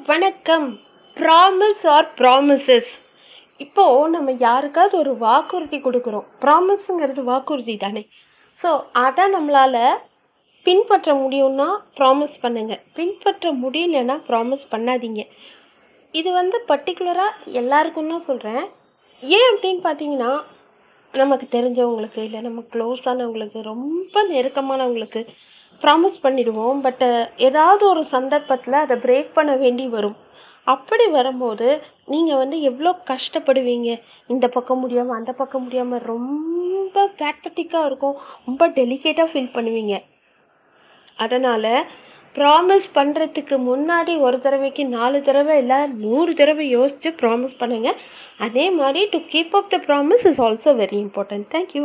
வணக்கம். Promise R promises இப்போது நம்ம யாருக்காவது ஒரு வாக்குறுதி கொடுக்குறோம். ப்ராமிஸுங்கிறது வாக்குறுதி தானே. ஸோ அதை நம்மளால் பின்பற்ற முடியும்னா ப்ராமிஸ் பண்ணுங்கள் பின்பற்ற முடியலன்னா ப்ராமிஸ் பண்ணாதீங்க. இது வந்து பர்டிகுலராக எல்லாருக்கும் தான் சொல்கிறேன் ஏன் அப்படின்னு பார்த்தீங்கன்னா நமக்கு தெரிஞ்சவங்களுக்கு இல்லை நம்ம க்ளோஸானவங்களுக்கு ரொம்ப நெருக்கமானவங்களுக்கு ப்ராமிஸ் பண்ணிடுவோம் பட்டு uh, ஏதாவது ஒரு சந்தர்ப்பத்தில் அதை பிரேக் பண்ண வேண்டி வரும். அப்படி வரும்போது நீங்கள் வந்து எவ்வளோ கஷ்டப்படுவீங்க? இந்த பக்கம் முடியாமல் அந்த பக்கம் முடியாமல் ரொம்ப பேத்தட்டிக்காக இருக்கும். ரொம்ப டெலிகேட்டாக ஃபீல் பண்ணுவீங்க. அதனால் ப்ராமிஸ் பண்ணுறதுக்கு முன்னாடி ஒரு தடவைக்கு நாலு தடவை இல்லை நூறு தடவை யோசித்து ப்ராமிஸ் பண்ணுங்கள் அதே மாதிரி to keep up the promise is also very important thank you